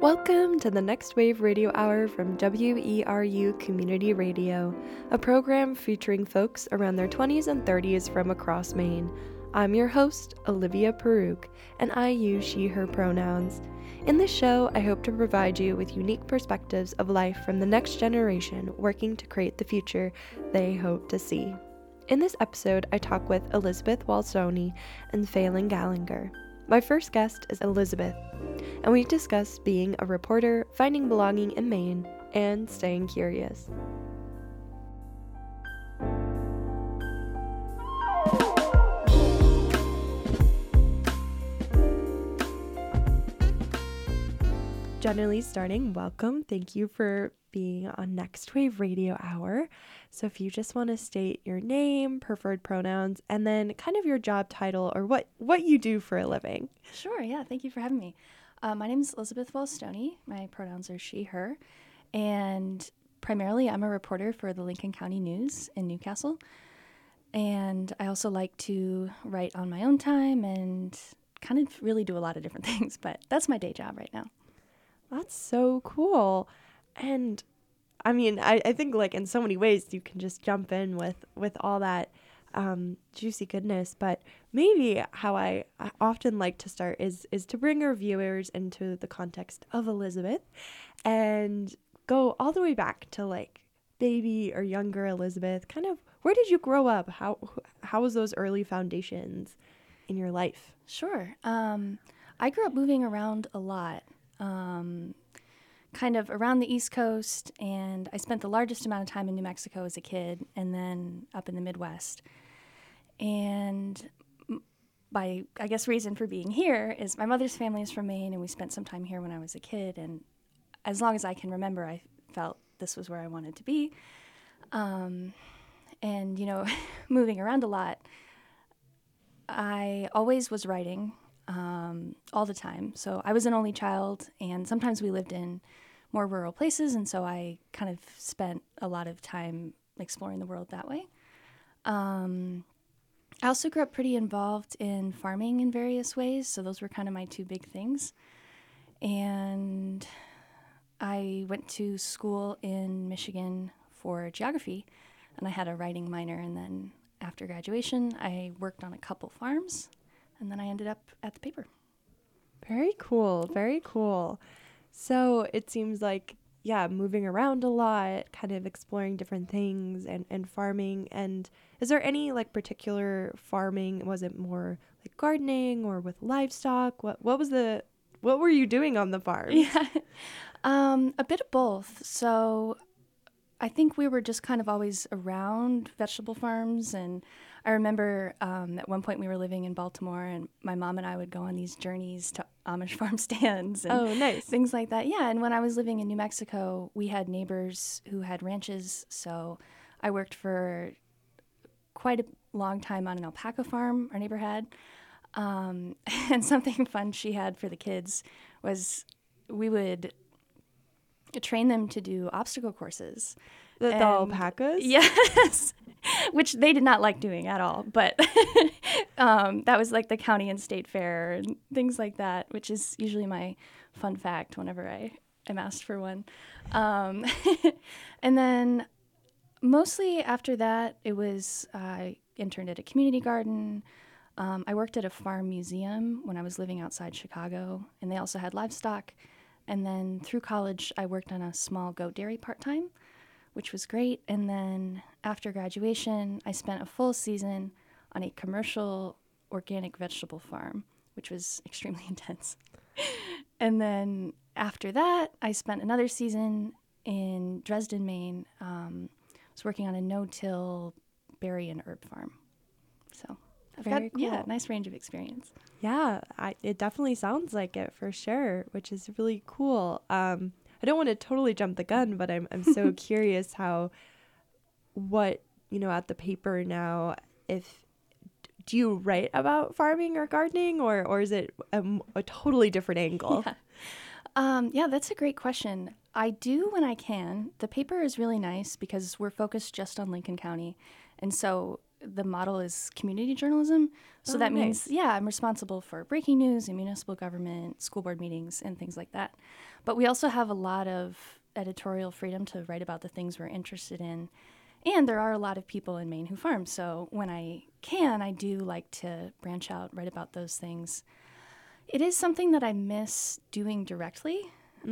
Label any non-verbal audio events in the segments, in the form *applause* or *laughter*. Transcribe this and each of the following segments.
Welcome to the Next Wave Radio Hour from WERU Community Radio, a program featuring folks around their 20s and 30s from across Maine. I'm your host, Olivia Paruk, and I use she, her pronouns. In this show, I hope to provide you with unique perspectives of life from the next generation working to create the future they hope to see. In this episode, I talk with Elizabeth Walztoni and Phelan Gallagher. My first guest is Elizabeth, and we discuss being a reporter, finding belonging in Maine, and staying curious. Generally starting, welcome. Thank you for being on Next Wave Radio Hour. So, if you just want to state your name, preferred pronouns, and then kind of your job title or what what you do for a living. Sure. Yeah. Thank you for having me. Uh, my name is Elizabeth Walztoni. My pronouns are she, her, and primarily I'm a reporter for the Lincoln County News in Newcastle. And I also like to write on my own time and kind of really do a lot of different *laughs* things, but that's my day job right now. That's so cool. And I mean, I, I think like in so many ways you can just jump in with with all that um, juicy goodness. But maybe how I, I often like to start is is to bring our viewers into the context of Elizabeth, and go all the way back to like baby or younger Elizabeth. Kind of where did you grow up? How how was those early foundations in your life? Sure. Um, I grew up moving around a lot. Um, kind of around the East Coast, and I spent the largest amount of time in New Mexico as a kid, and then up in the Midwest. And my, I guess, reason for being here is my mother's family is from Maine, and we spent some time here when I was a kid. And as long as I can remember, I felt this was where I wanted to be. Um, and, you know, *laughs* moving around a lot, I always was writing um, all the time. So I was an only child, and sometimes we lived in more rural places, and so I kind of spent a lot of time exploring the world that way. Um, I also grew up pretty involved in farming in various ways, so those were kind of my two big things. And I went to school in Michigan for geography, and I had a writing minor, and then after graduation, I worked on a couple farms and then I ended up at the paper. Very cool. Very cool. So it seems like, yeah, moving around a lot, kind of exploring different things and, and farming. And is there any like particular farming? Was it more like gardening or with livestock? What what was the what were you doing on the farm? *laughs* Yeah. Um, a bit of both. So I think we were just kind of always around vegetable farms and I remember um, at one point we were living in Baltimore, and my mom and I would go on these journeys to Amish *laughs* farm stands and oh, nice. things like that. Yeah, and when I was living in New Mexico, we had neighbors who had ranches, so I worked for quite a long time on an alpaca farm our neighbor had. Um, *laughs* and something fun she had for the kids was we would train them to do obstacle courses. The, the alpacas? Yes. *laughs* which they did not like doing at all. But *laughs* um, that was like the county and state fair and things like that, which is usually my fun fact whenever I am asked for one. Um, *laughs* and then mostly after that, it was I interned at a community garden. Um, I worked at a farm museum when I was living outside Chicago, and they also had livestock. And then through college, I worked on a small goat dairy part time which was great. And then after graduation, I spent a full season on a commercial organic vegetable farm, which was *laughs* extremely intense. and then after that, I spent another season in Dresden, Maine. Um, I was working on a no-till berry and herb farm. So very got, cool. Yeah, nice range of experience. Yeah, I, it definitely sounds like it for sure, which is really cool. Um, I don't want to totally jump the gun, but I'm I'm so *laughs* curious how what you know at the paper now if do you write about farming or gardening or or is it a, a totally different angle? Yeah. Um, yeah, that's a great question. I do when I can. The paper is really nice because we're focused just on Lincoln County. And so the model is community journalism. So Oh, that nice. means, yeah, I'm responsible for breaking news in municipal government, school board meetings, and things like that. But we also have a lot of editorial freedom to write about the things we're interested in. And there are a lot of people in Maine who farm. So when I can, I do like to branch out, write about those things. It is something that I miss doing directly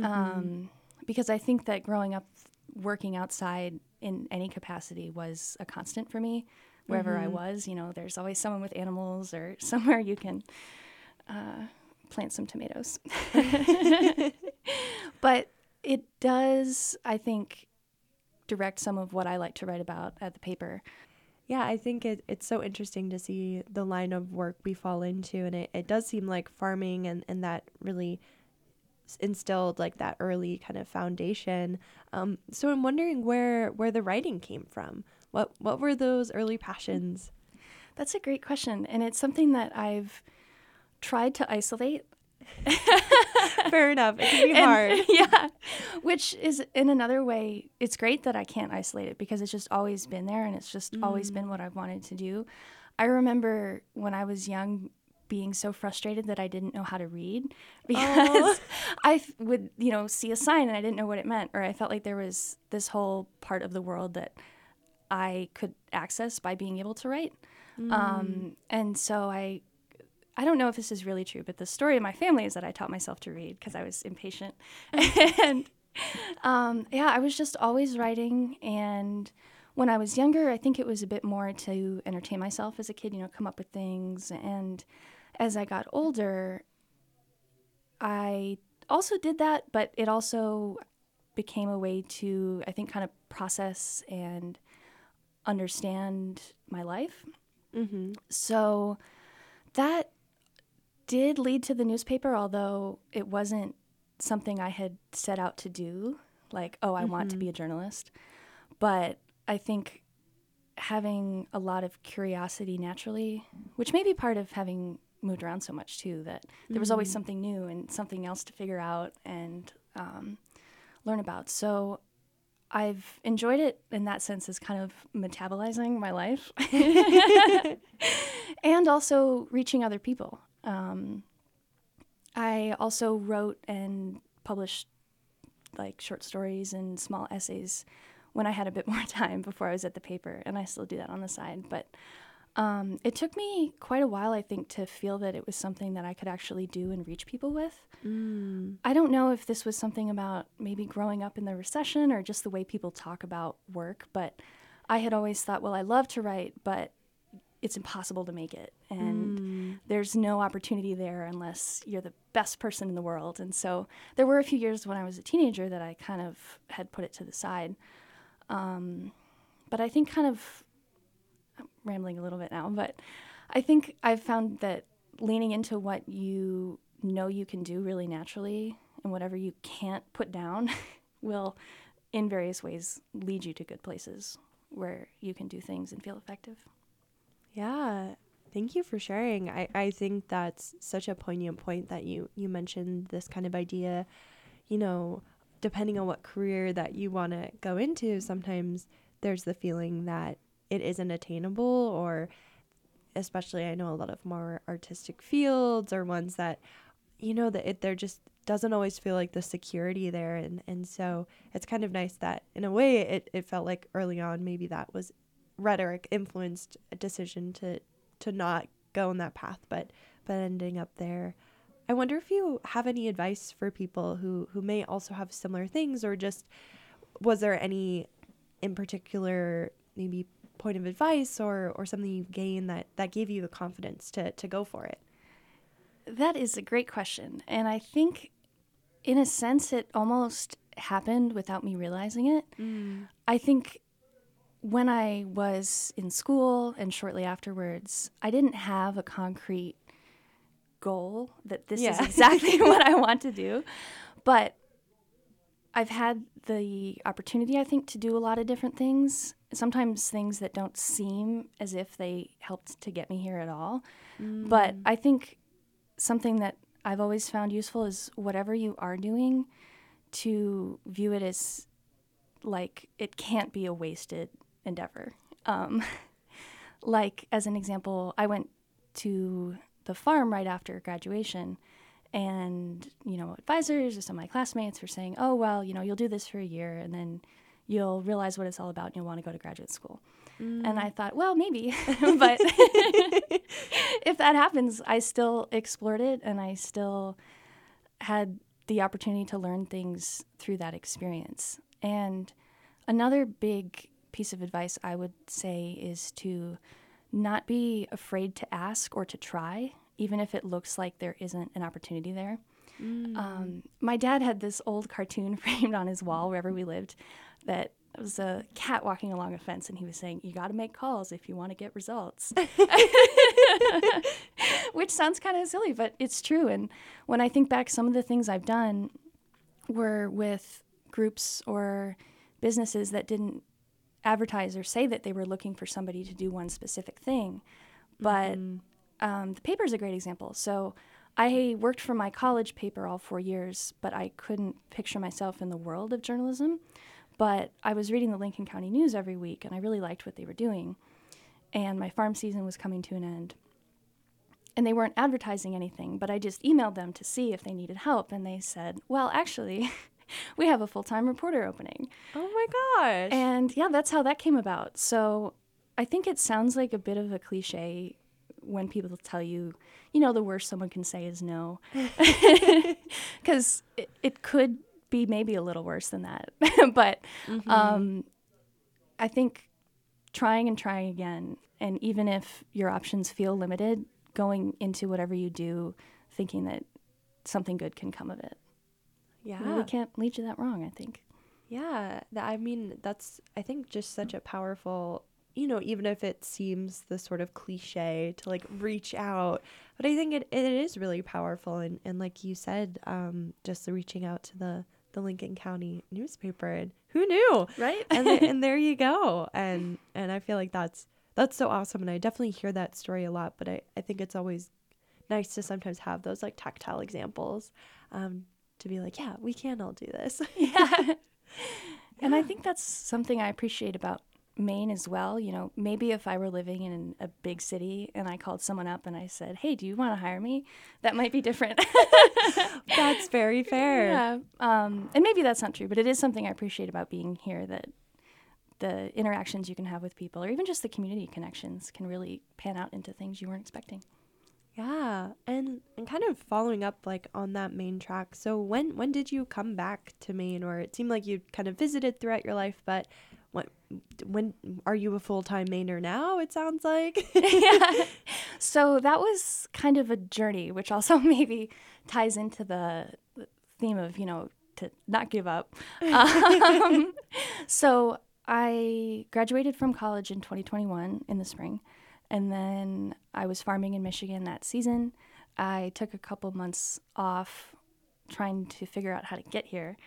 um, because I think that growing up working outside in any capacity was a constant for me wherever I was. You know, there's always someone with animals or *laughs* somewhere you can uh, plant some tomatoes. *laughs* *laughs* but it does, I think, direct some of what I like to write about at the paper. Yeah, I think it, it's so interesting to see the line of work we fall into. And it, it does seem like farming and, and that really instilled like that early kind of foundation. Um, so I'm wondering where, where the writing came from. What, what were those early passions? That's a great question. And it's something that I've tried to isolate. *laughs* Fair enough. It can be And- hard. *laughs* yeah. Which is, in another way, it's great that I can't isolate it because it's just always been there and it's just always been what I've wanted to do. I remember when I was young being so frustrated that I didn't know how to read *laughs* because I f- would, you know, see a sign and I didn't know what it meant, or I felt like there was this whole part of the world that I could access by being able to write. Um, and so I I don't know if this is really true, but the story of my family is that I taught myself to read because I was impatient. *laughs* and um, yeah, I was just always writing. And when I was younger, I think it was a bit more to entertain myself as a kid, you know, come up with things. And as I got older, I also did that, but it also became a way to, I think, kind of process and understand my life. Mm-hmm. So that did lead to the newspaper, although it wasn't something I had set out to do. Like, oh, I want to be a journalist. But I think having a lot of curiosity naturally, which may be part of having moved around so much too, that there was always something new and something else to figure out and um, learn about. So I've enjoyed it in that sense as kind of metabolizing my life *laughs* *laughs* and also reaching other people. Um, I also wrote and published like short stories and small essays when I had a bit *laughs* more time before I was at the paper, and I still do that on the side. But um, it took me quite a while, I think, to feel that it was something that I could actually do and reach people with. Mm. I don't know if this was something about maybe growing up in the recession or just the way people talk about work, but I had always thought, well, I love to write, but it's impossible to make it. And there's no opportunity there unless you're the best person in the world. And so there were a few years when I was a teenager that I kind of had put it to the side. Um, but I think kind of I'm rambling a little bit now, but I think I've found that leaning into what you know you can do really naturally and whatever you can't put down *laughs* will in various ways lead you to good places where you can do things and feel effective. Yeah. Thank you for sharing. I, I think that's such a poignant point that you, you mentioned this kind of idea, you know, depending on what career that you want to go into, sometimes there's the feeling that it isn't attainable or especially I know a lot of more artistic fields or ones that you know that it there just doesn't always feel like the security there and and so it's kind of nice that in a way it, it felt like early on maybe that was rhetoric influenced a decision to to not go in that path but but ending up there i wonder if you have any advice for people who who may also have similar things or just was there any in particular maybe point of advice or or something you gained that that gave you the confidence to to go for it That is a great question. And I think, in a sense, it almost happened without me realizing it. Mm. I think when I was in school and shortly afterwards, I didn't have a concrete goal that this is *laughs* exactly what I want to do. But I've had the opportunity, I think, to do a lot of different things. Sometimes things that don't seem as if they helped to get me here at all. But mm. I think something that I've always found useful is whatever you are doing, to view it as like it can't be a wasted endeavor. Um, *laughs* like as an example, I went to the farm right after graduation and you know advisors or some of my classmates were saying oh well you know you'll do this for a year and then you'll realize what it's all about and you'll want to go to graduate school mm. and i thought well maybe *laughs* *laughs* but if that happens i still explored it and i still had the opportunity to learn things through that experience and another big piece of advice i would say is to not be afraid to ask or to try even if it looks like there isn't an opportunity there. Mm. Um, my dad had this old cartoon *laughs* framed on his wall wherever we lived that was a cat walking along a fence, and he was saying, You got to make calls if you want to get results. *laughs* *laughs* Which sounds kind of silly, but it's true. And when I think back, some of the things I've done were with groups or businesses that didn't advertise or say that they were looking for somebody to do one specific thing, but mm-hmm um, the paper is a great example. So I worked for my college paper all four years, but I couldn't picture myself in the world of journalism. But I was reading the Lincoln County News every week, and I really liked what they were doing. And my farm season was coming to an end. And they weren't advertising anything, but I just emailed them to see if they needed help. And they said, well, actually, *laughs* we have a full time reporter opening. Oh my gosh. And yeah, that's how that came about. So I think it sounds like a bit of a cliche when people tell you, you know, the worst someone can say is no. *laughs* *laughs* Because it, it, could be maybe a little worse than that. *laughs* but mm-hmm. um, I think trying and trying again, and even if your options feel limited, going into whatever you do thinking that something good can come of it. Yeah. Really can't lead you that wrong, I think. Yeah. I mean, that's, I think, just such a powerful you know, even if it seems the sort of cliche to like reach out, but I think it, it is really powerful. And, and like you said, um, just reaching out to the, the Lincoln County newspaper and who knew? Right. and, the, and there you *laughs* go. And, and I feel like that's, that's so awesome. And I definitely hear that story a lot, but I, I think it's always nice to sometimes have those like tactile examples, um, to be like, yeah, we can all do this. *laughs* yeah. And I think that's something I appreciate about Maine as well. You know, maybe if I were living in a big city and I called someone up and I said, "Hey, do you want to hire me?" That might be different. *laughs* that's very *laughs* fair. Yeah, um, and maybe that's not true, but it is something I appreciate about being here. That the interactions you can have with people, or even just the community connections, can really pan out into things you weren't expecting. Yeah, and and kind of following up like on that main track. So when when did you come back to Maine, or it seemed like you kind of visited throughout your life, but what when are you a full-time Mainer now it sounds like yeah *laughs* *laughs* so that was kind of a journey which also *laughs* maybe ties into the theme of you know to not give up um, so i graduated from college in 2021 in the spring and then i was farming in michigan that season i took a couple months off trying to figure out how to get here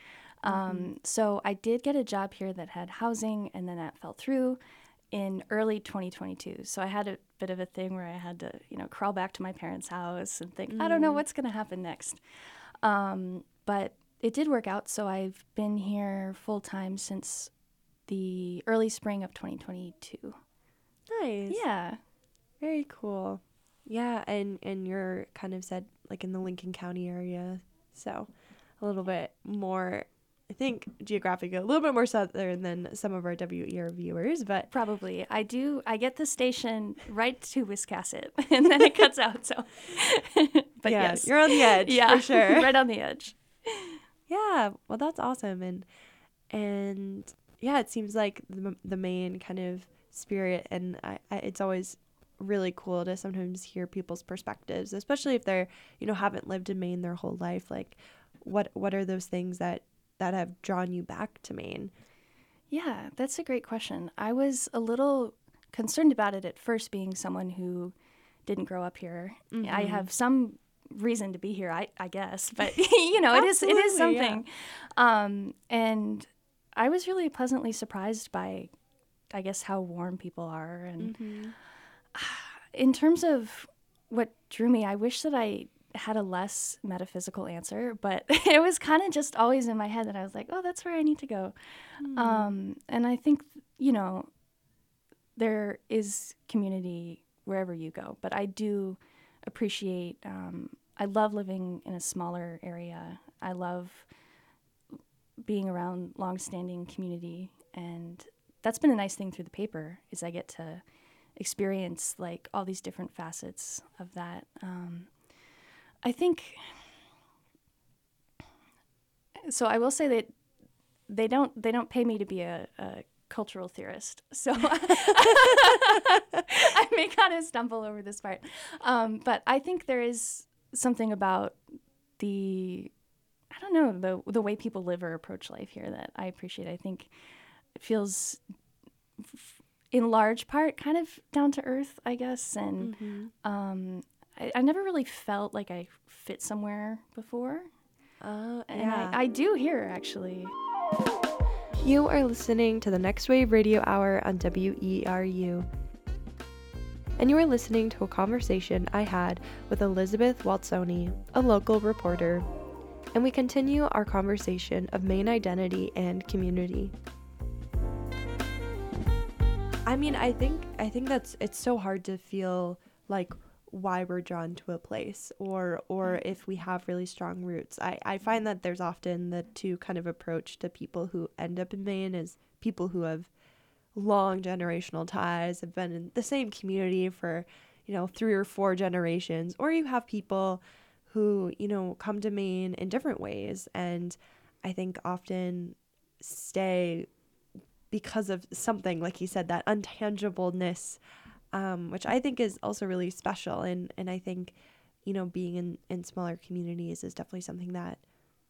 um, mm-hmm. So I did get a job here that had housing, and then that fell through in early 2022. So I had a bit of a thing where I had to, you know, crawl back to my parents' house and think, mm. I don't know mm. what's going to happen next. Um, but it did work out. So I've been here full time since the early spring of 2022. Nice. Yeah. Very cool. Yeah, and and you're kind of said like in the Lincoln County area, so a little bit more I think geographically a little bit more southern than some of our WER viewers, but probably I do. I get the station right to Wiscasset, *laughs* and then it cuts out. So, *laughs* but yeah, yes, you're on the edge, yeah, for *laughs* sure, right on the edge. Yeah, well, that's awesome, and and yeah, it seems like the the Maine kind of spirit, and I, I, it's always really cool to sometimes hear people's perspectives, especially if they're you know haven't lived in Maine their whole life, like what what are those things that that have drawn you back to Maine? Yeah, that's a great question. I was a little concerned about it at first, being someone who didn't grow up here. Mm-hmm. I have some reason to be here, I, I guess, but *laughs* you know, it is it is something. Yeah. Um, and I was really pleasantly surprised by, I guess, how warm people are. And mm-hmm. *sighs* in terms of what drew me, I wish that I had a less metaphysical answer, but *laughs* it was kind of just always in my head that I was like, oh, that's where I need to go. Mm. Um, and I think, you know, there is community wherever you go, but I do appreciate. Um, I love living in a smaller area. I love being around long-standing community, and that's been a nice thing through the paper. Is I get to experience like all these different facets of that. Um, I think. So I will say that they don't they don't pay me to be a, a cultural theorist, so *laughs* I may kind of stumble over this part. Um, but I think there is something about the I don't know the the way people live or approach life here that I appreciate. I think it feels in large part kind of down to earth, I guess. And mm-hmm. um, I, I, never really felt like I fit somewhere before. Uh, and yeah. I, I do here, actually. You are listening to the Next Wave Radio Hour on WERU. And you are listening to a conversation I had with Elizabeth Walztoni, a local reporter. And we continue our conversation of Maine identity and community. I mean, I think I think that's it's so hard to feel like why we're drawn to a place or or mm. if we have really strong roots. I, I find that there's often the two kind of approach to people who end up in Maine is people who have long generational ties, have been in the same community for, you know, three or four generations, or you have people who, you know, come to Maine in different ways and I think often stay because of something like he said that untangibleness um, which i think is also really special. And and i think you know being in in smaller communities is definitely something that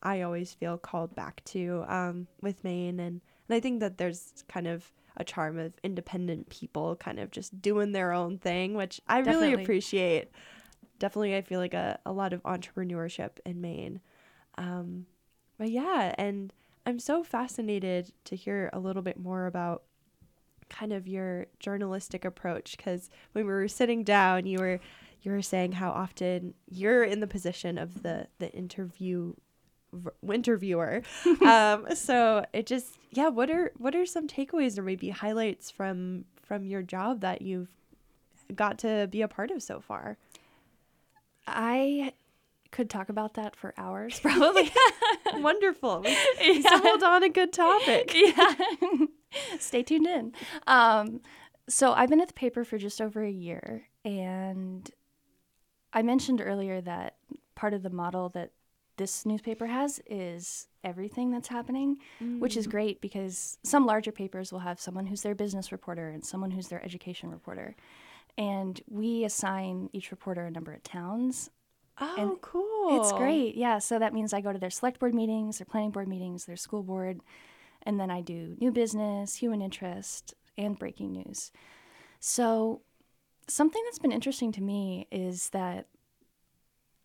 i always feel called back to um, with maine. And and i think that there's kind of a charm of independent people kind of just doing their own thing which i definitely. really appreciate. Definitely i feel like a, a lot of entrepreneurship in maine. Um, but yeah and I'm so fascinated to hear a little bit more about kind of your journalistic approach because when we were sitting down you were you were saying how often you're in the position of the the interview interviewer. *laughs* Um so it just yeah what are what are some takeaways or maybe highlights from from your job that you've got to be a part of so far? I could talk about that for hours, *laughs* probably. *laughs* Wonderful. We, we yeah. stumbled on a good topic. *laughs* Yeah. Stay tuned in. Um, so I've been at the paper for just over a year, and I mentioned earlier that part of the model that this newspaper has is everything that's happening, mm. which is mm. great because some larger papers will have someone who's their business reporter and someone who's their education reporter. And we assign each reporter a number of towns Oh, and cool. It's great. Yeah. So that means I go to their select board meetings, their planning board meetings, their school board, and then I do new business, human interest, and breaking news. So something that's been interesting to me is that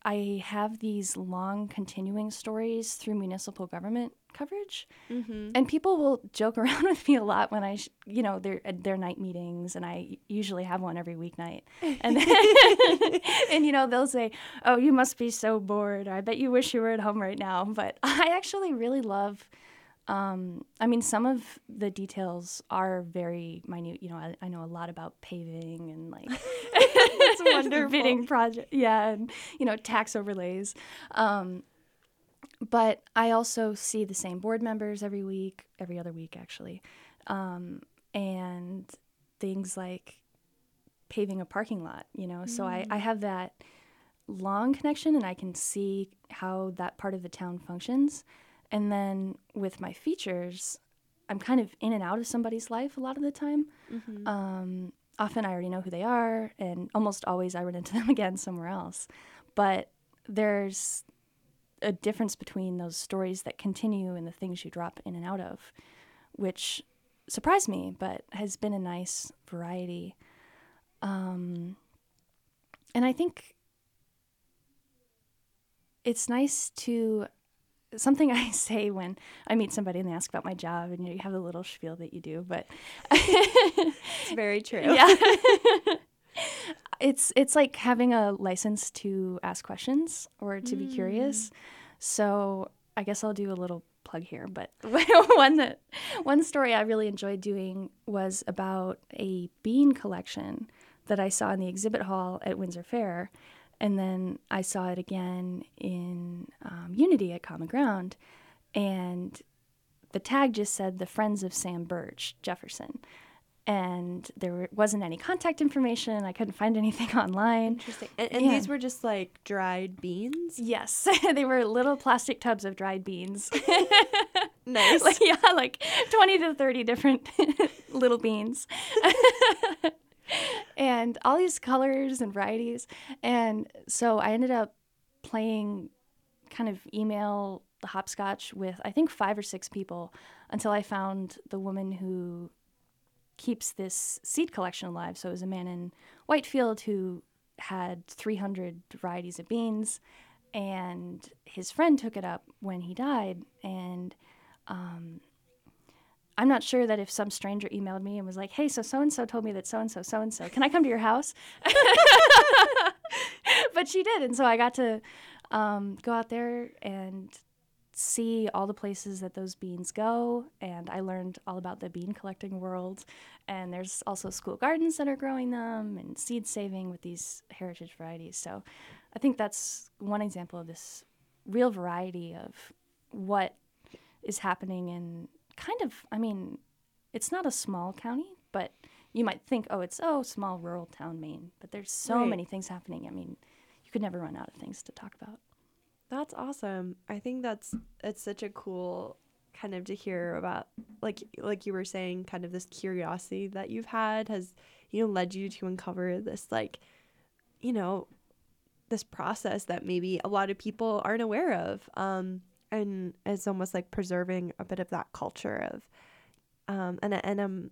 I have these long continuing stories through municipal government coverage, mm-hmm. and people will joke *laughs* around with me a lot when I, sh- you know, their their night meetings, and I usually have one every weeknight, and then, *laughs* and you know they'll say, "Oh, you must be so bored. I bet you wish you were at home right now." But I actually really love um, I mean, some of the details are very minute. You know, I, I know a lot about paving and like *laughs* it's *laughs* wonderful bidding project. Yeah, and you know, tax overlays. Um, but I also see the same board members every week, every other week actually, um, and things like paving a parking lot. You know, mm. so I, I mm. have that long connection, and I can see how that part of the town functions and then with my features, I'm kind of in and out of somebody's life a lot of the time. Mm-hmm. Um, often I already know who they are, and almost always I run into *laughs* them again somewhere else. But there's a difference between those stories that continue and the things you drop in and out of, which surprised me, but has been a nice variety. Um, and I think it's nice to something *laughs* I say when I meet somebody and they ask about my job, and you, know, you have the little spiel that you do, but it's very true. *laughs* Yeah. *laughs* it's it's like having a license to ask questions or to mm. be curious. Mm. So I guess I'll do a little plug here, but one that one story I really enjoyed doing was about a bean collection that I saw in the exhibit hall at Windsor Fair, and then I saw it again in um, Unity at Common Ground, and the tag just said the Friends of Sam Birch Jefferson. And there wasn't any contact information. I couldn't find anything *laughs* online. Interesting. And, and Yeah. these were just like dried beans. Yes, *laughs* they were little plastic tubs of dried beans. *laughs* Nice. like, yeah, like 20 to 30 different little beans. *laughs* and all these colors and varieties. And so I ended up playing kind of email the hopscotch with I think five or six people until I found the woman who keeps this seed collection alive. So it was a man in Whitefield who had 300 varieties of beans, and his friend took it up when he died. And um, I'm not sure that if some stranger emailed me and was like, "Hey, so so and so told me that so and so, so and so, can I come to your house?" *laughs* but she did, and so I got to um, go out there and see all the places that those beans go and i learned all about the bean collecting world and there's also school gardens that are growing them and seed saving with these heritage varieties so i think that's one example of this real variety of what is happening in kind of i mean it's not a small county but you might think oh it's oh small rural town maine but there's so Right. many things happening i mean you could never run out of things to talk about That's awesome. I think that's it's such a cool kind of to hear about like like you were saying kind of this curiosity that you've had has you know led you to uncover this like you know this process that maybe a lot of people aren't aware of um and it's almost like preserving a bit of that culture of um and and I'm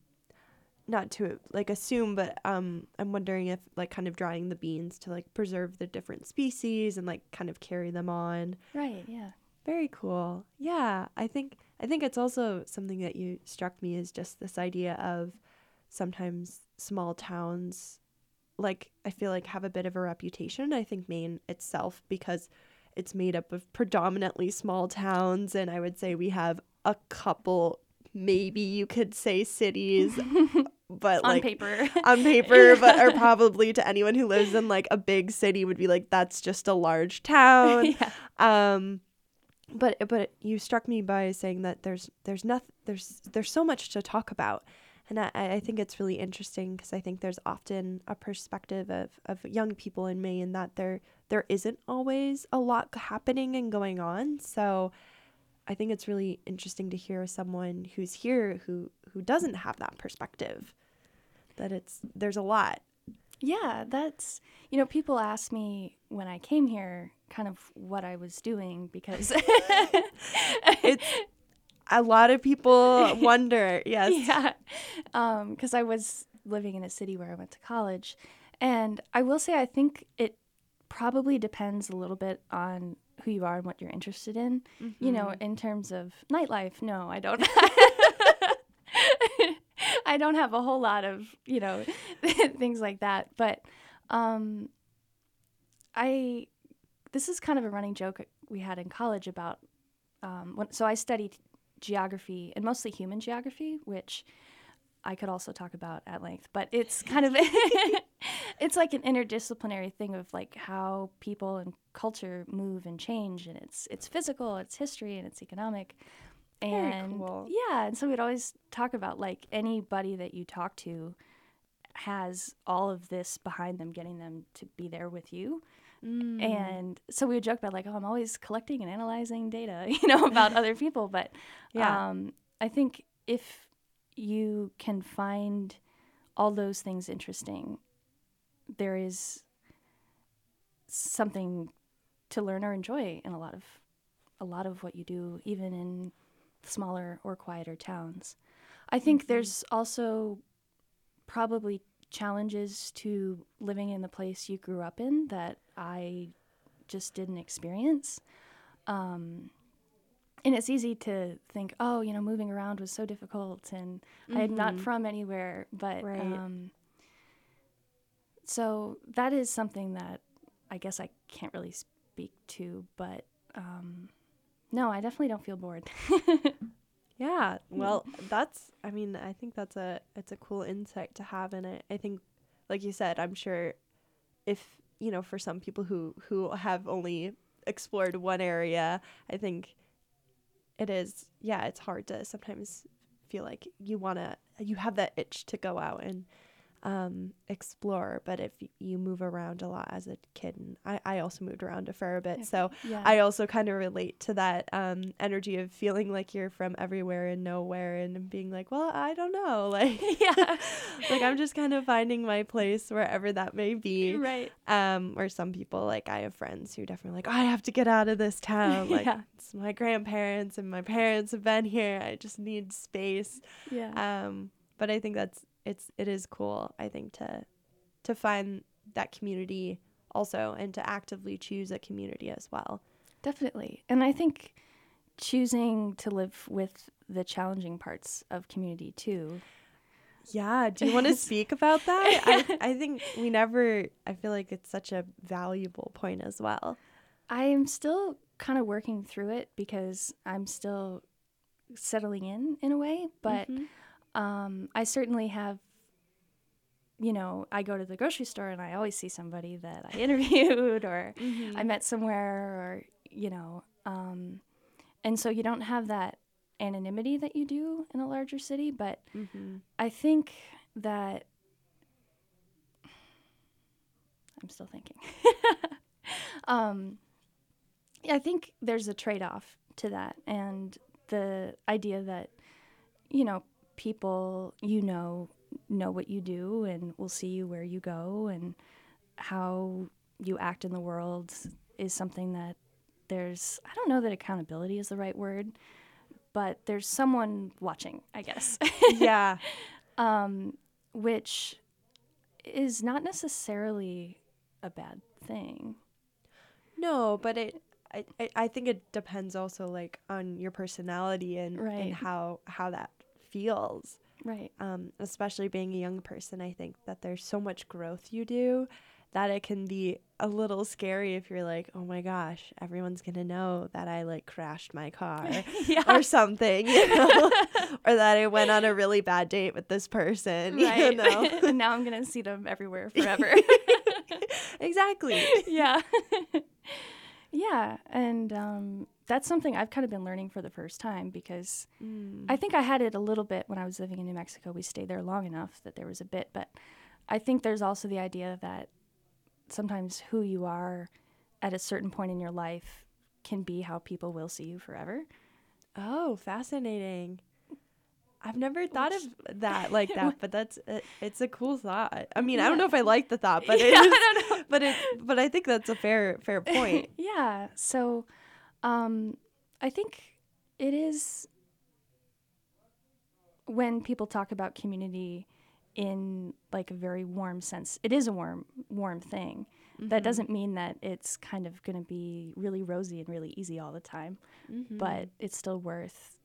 not to like assume but um I'm wondering if like kind of drying the beans to like preserve the different species and like kind of carry them on right yeah very cool. Yeah, I think I think it's also something that you struck me as just this idea of sometimes small towns like I feel like have a bit of a reputation. I think Maine itself because it's made up of predominantly small towns and I would say we have a couple maybe you could say cities *laughs* but on like paper *laughs* on paper, but are probably to anyone who lives in like a big city would be like that's just a large town. *laughs* yeah. Um, but but you struck me by saying that there's there's nothing there's there's so much to talk about, and I, I think it's really interesting because I think there's often a perspective of of young people in Maine that there there isn't always a lot happening and going on. So. I think it's really interesting to hear someone who's here who who doesn't have that perspective that it's there's a lot Yeah, that's you know, people ask me when I came here kind of what I was doing because *laughs* it's a lot of people *laughs* wonder yes. Yeah, because I was living in a city where I went to college, and I will say I think it probably depends a little bit on who you are and what you're interested in. You know, in terms of nightlife, no, I don't. *laughs* *laughs* I don't have a whole lot of you know things like that, but um, I this is kind of a running joke we had in college about um, when, so I studied geography and mostly human geography, which I could also talk about at length. But it's kind of *laughs* it's like an interdisciplinary thing of like how people and culture move and change, and it's it's physical, it's history, and it's economic. Very And cool. yeah, and so we'd always talk about like anybody that you talk to has all of this behind them, getting them to be there with you. Mm. And so we would joke about like, oh, I'm always collecting and analyzing data, *laughs* you know, about other people. But Yeah. um, I think if you can find all those things interesting, there is something to learn or enjoy in a lot of a lot of what you do, even in smaller or quieter towns. I think there's also probably challenges to living in the place you grew up in that I just didn't experience. Um, and it's easy to think, oh, you know, moving around was so difficult, and I'm not from anywhere. But Right. um, so that is something that I guess I can't really speak to, but um, no, I definitely don't feel bored. *laughs* Yeah. Hmm. Well, that's I mean, I think that's a it's a cool insight to have in it. I think like you said, I'm sure if, you know, for some people who who have only explored one area, I think it is yeah, it's hard to sometimes feel like you want to you have that itch to go out and um, explore. But if you move around a lot as a kid, and I, I also moved around a fair bit, so yeah. I also kind of relate to that um, energy of feeling like you're from everywhere and nowhere, and being like, well, I don't know, *laughs* like *laughs* yeah. like I'm just kind of finding my place wherever that may be. right. Um, or some people like I have friends who definitely like, oh, I have to get out of this *laughs* town. Like Yeah. it's my grandparents and my parents have been here. I just need space Yeah. um but i think that's it's it is cool i think to to find that community also and to actively choose a community as well Definitely. And I think choosing to live with the challenging parts of community too. yeah do you want to *laughs* speak about that I, I think we never i feel like it's such a valuable point as well I am still kind of working through it because I'm still settling in in a way, but Mhm. Um, I certainly have. You know, I go to the grocery store and I always see somebody that I *laughs* interviewed or I met somewhere or you know, um, and so you don't have that anonymity that you do in a larger city, but Mhm. I think that I'm still thinking. *laughs* um, I think there's a trade off to that, and the idea that, you know, people you know know what you do and will see you where you go and how you act in the world is something that there's, I don't know that accountability is the right word, but there's someone watching, I guess. *laughs* yeah um, which is not necessarily a bad thing. no but it I, I- think it depends also like on your personality and, Right. and how how that feels Right. um, especially being a young person, I think that there's so much growth you do that it can be a little scary if you're like, oh my gosh, everyone's gonna know that I like crashed my car *laughs* yeah. or something, you know, *laughs* or that I went on a really bad date with this person, you know. and *laughs* now I'm going to see them everywhere forever. exactly. yeah. yeah. And um, that's something I've kind of been learning for the first time because Mm. I think I had it a little bit when I was living in New Mexico. We stayed there long enough that there was a bit, but I think there's also the idea that sometimes who you are at a certain point in your life can be how people will see you forever. Oh, fascinating. I've never thought of that like that, *laughs* but that's uh, it's a cool thought. I mean, I don't know if I like the thought, but *laughs* it Yeah, I don't know. but it but I think that's a fair fair *laughs* point. yeah. So um, I think it is when people talk about community in like a very warm sense. It is a warm warm thing. That doesn't mean that it's kind of going to be really rosy and really easy all the time, Mm-hmm. but it's still worth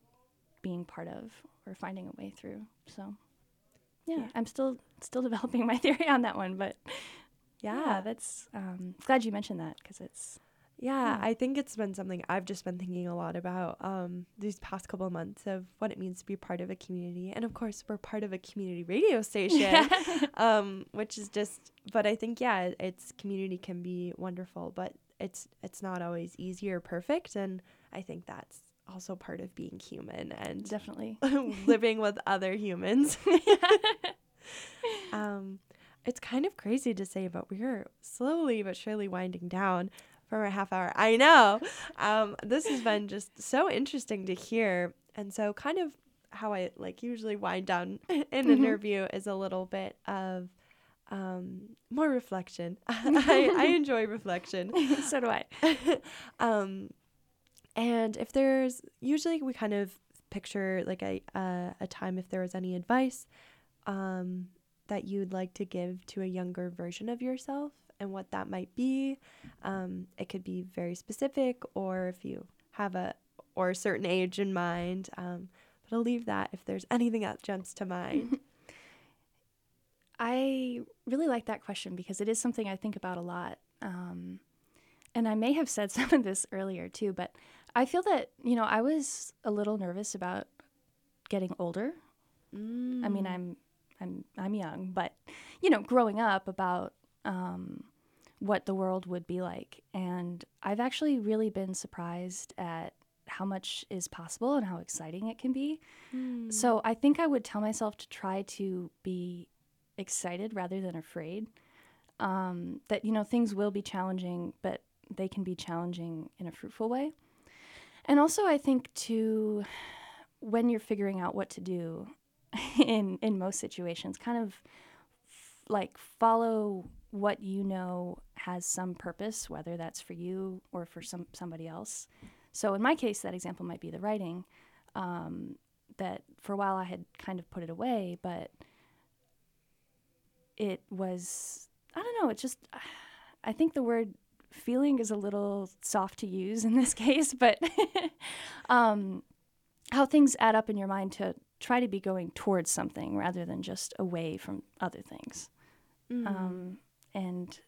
being part of or finding a way through. So yeah, Yeah. I'm still still *laughs* developing my theory on that one, but yeah, yeah, that's um, glad you mentioned that because it's Yeah, Yeah. I think it's been something I've just been thinking a lot about um, these past couple of months of what it means to be part of a community. And of course, we're part of a community radio station, *laughs* um, which is just, but I think, yeah, it's community can be wonderful, but it's, it's not always easy or perfect. And I think that's also part of being human and definitely. *laughs* living with other humans. *laughs* um, it's kind of crazy to say, but we're slowly but surely winding down for a half hour. I know. Um, this has been just so interesting to hear. And so, kind of how I like usually wind down *laughs* an Mhm. interview is a little bit of um, more reflection. *laughs* I, I *laughs* enjoy reflection. so do I. um, and if there's usually we kind of picture like a uh, a time if there was any advice um, that you'd like to give to a younger version of yourself and what that might be. Um, it could be very specific, or if you have a or a certain age in mind. Um, but I'll leave that if there's anything that jumps to mind. *laughs* I really like that question because it is something I think about a lot. Um, and I may have said *laughs* some of this earlier too, but I feel that, you know, I was a little nervous about getting older. Mm. I mean, I'm I'm I'm young, but you know, growing up about um, what the world would be like, and I've actually really been surprised at how much is possible and how exciting it can be. Mm. So I think I would tell myself to try to be excited rather than afraid. Um, that you know things will be challenging, but they can be challenging in a fruitful way. And also, I think to when you're figuring out what to do *laughs* in in most situations, kind of f- like follow what you know has some purpose, whether that's for you or for some somebody else. So in my case, that example might be the writing. Um, that for a while I had kind of put it away, but it was I don't know. It just *sighs* I think the word feeling is a little soft to use in this *laughs* case, but *laughs* um, how things add up in your mind to try to be going towards something rather than just away from other things. Mm. Um, and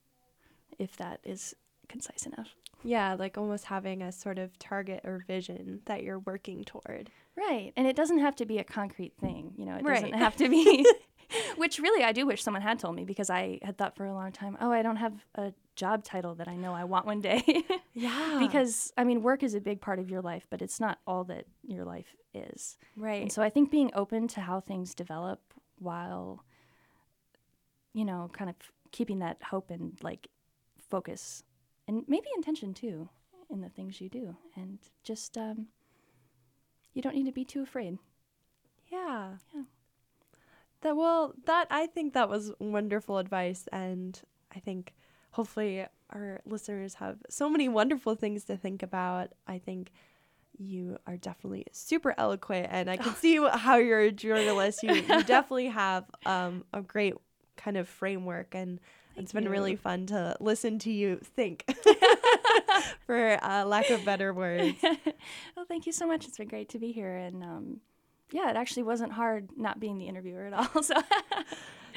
if that is concise enough. yeah, like almost having a sort of target or vision that you're working toward. Right. And it doesn't have to be a concrete thing. You know, it doesn't have to be, *laughs* *laughs* which really I do wish someone had told me because I had thought for a long time, oh, I don't have a job title that I know I want one day. *laughs* Yeah. because, I mean, work is a big part of your life, but it's not all that your life is. right. And so I think being open to how things develop while, you know, kind of keeping that hope and like focus and maybe intention too in the things you do. And just, um, you don't need to be too afraid. Yeah. Yeah. That well, that I think that was wonderful advice and I think hopefully our listeners have so many wonderful things to think about. I think you are definitely super eloquent and I can see how you're a journalist. You, you *laughs* definitely have um, a great kind of framework and Thank it's been you. really fun to listen to you think *laughs* *laughs* for uh, lack of better words. *laughs* well, thank you so much. It's been great to be here. And um, yeah, it actually wasn't hard not being the interviewer at all. So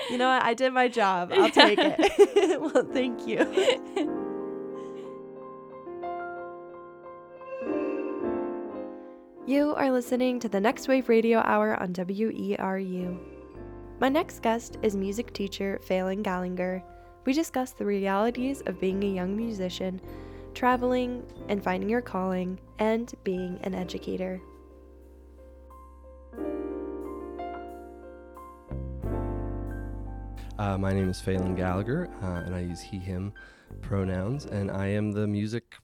You know what? I did my job. I'll take it. well, thank you. You are listening to the Next Wave Radio Hour on WERU. My next guest is music teacher Phelan Gallagher. We discuss the realities of being a young musician, traveling and finding your calling, and being an educator. Uh, my name is Phelan Gallagher, uh, and I use he, him pronouns, and I am the music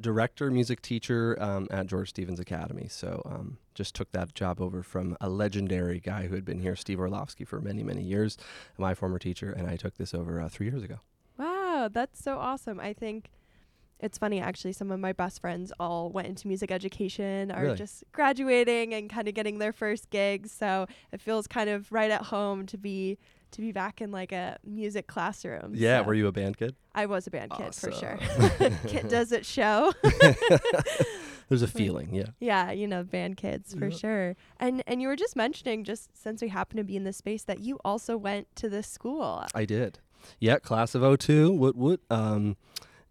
director, music teacher um, at George Stevens Academy. So um, just took that job over from a legendary guy who had been here, Steve Orlovsky, for many, many years, my former teacher, and I took this over uh, three years ago. Wow, that's so awesome. I think it's funny actually some of my best friends all went into music education are Really? just graduating and kind of getting their first gigs, so it feels kind of right at home to be to be back in like a music classroom. Yeah, So were you a band kid? I was a band kid for sure. Awesome. *laughs* Kid does it show? *laughs* There's a *laughs* feeling, yeah. yeah, you know, band kids for Yeah. sure. And and you were just mentioning just since we happen to be in this space that you also went to this school. I did. Yeah, class of 02, what what um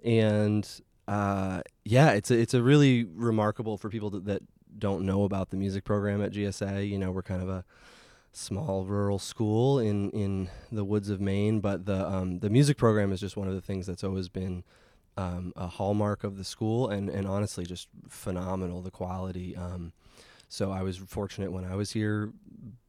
and uh yeah, it's a, it's a really remarkable for people that, that don't know about the music program at GSA, you know, we're kind of a small rural school in in the woods of Maine, but the um the music program is just one of the things that's always been um, a hallmark of the school and, and honestly just phenomenal the quality um, so i was fortunate when i was here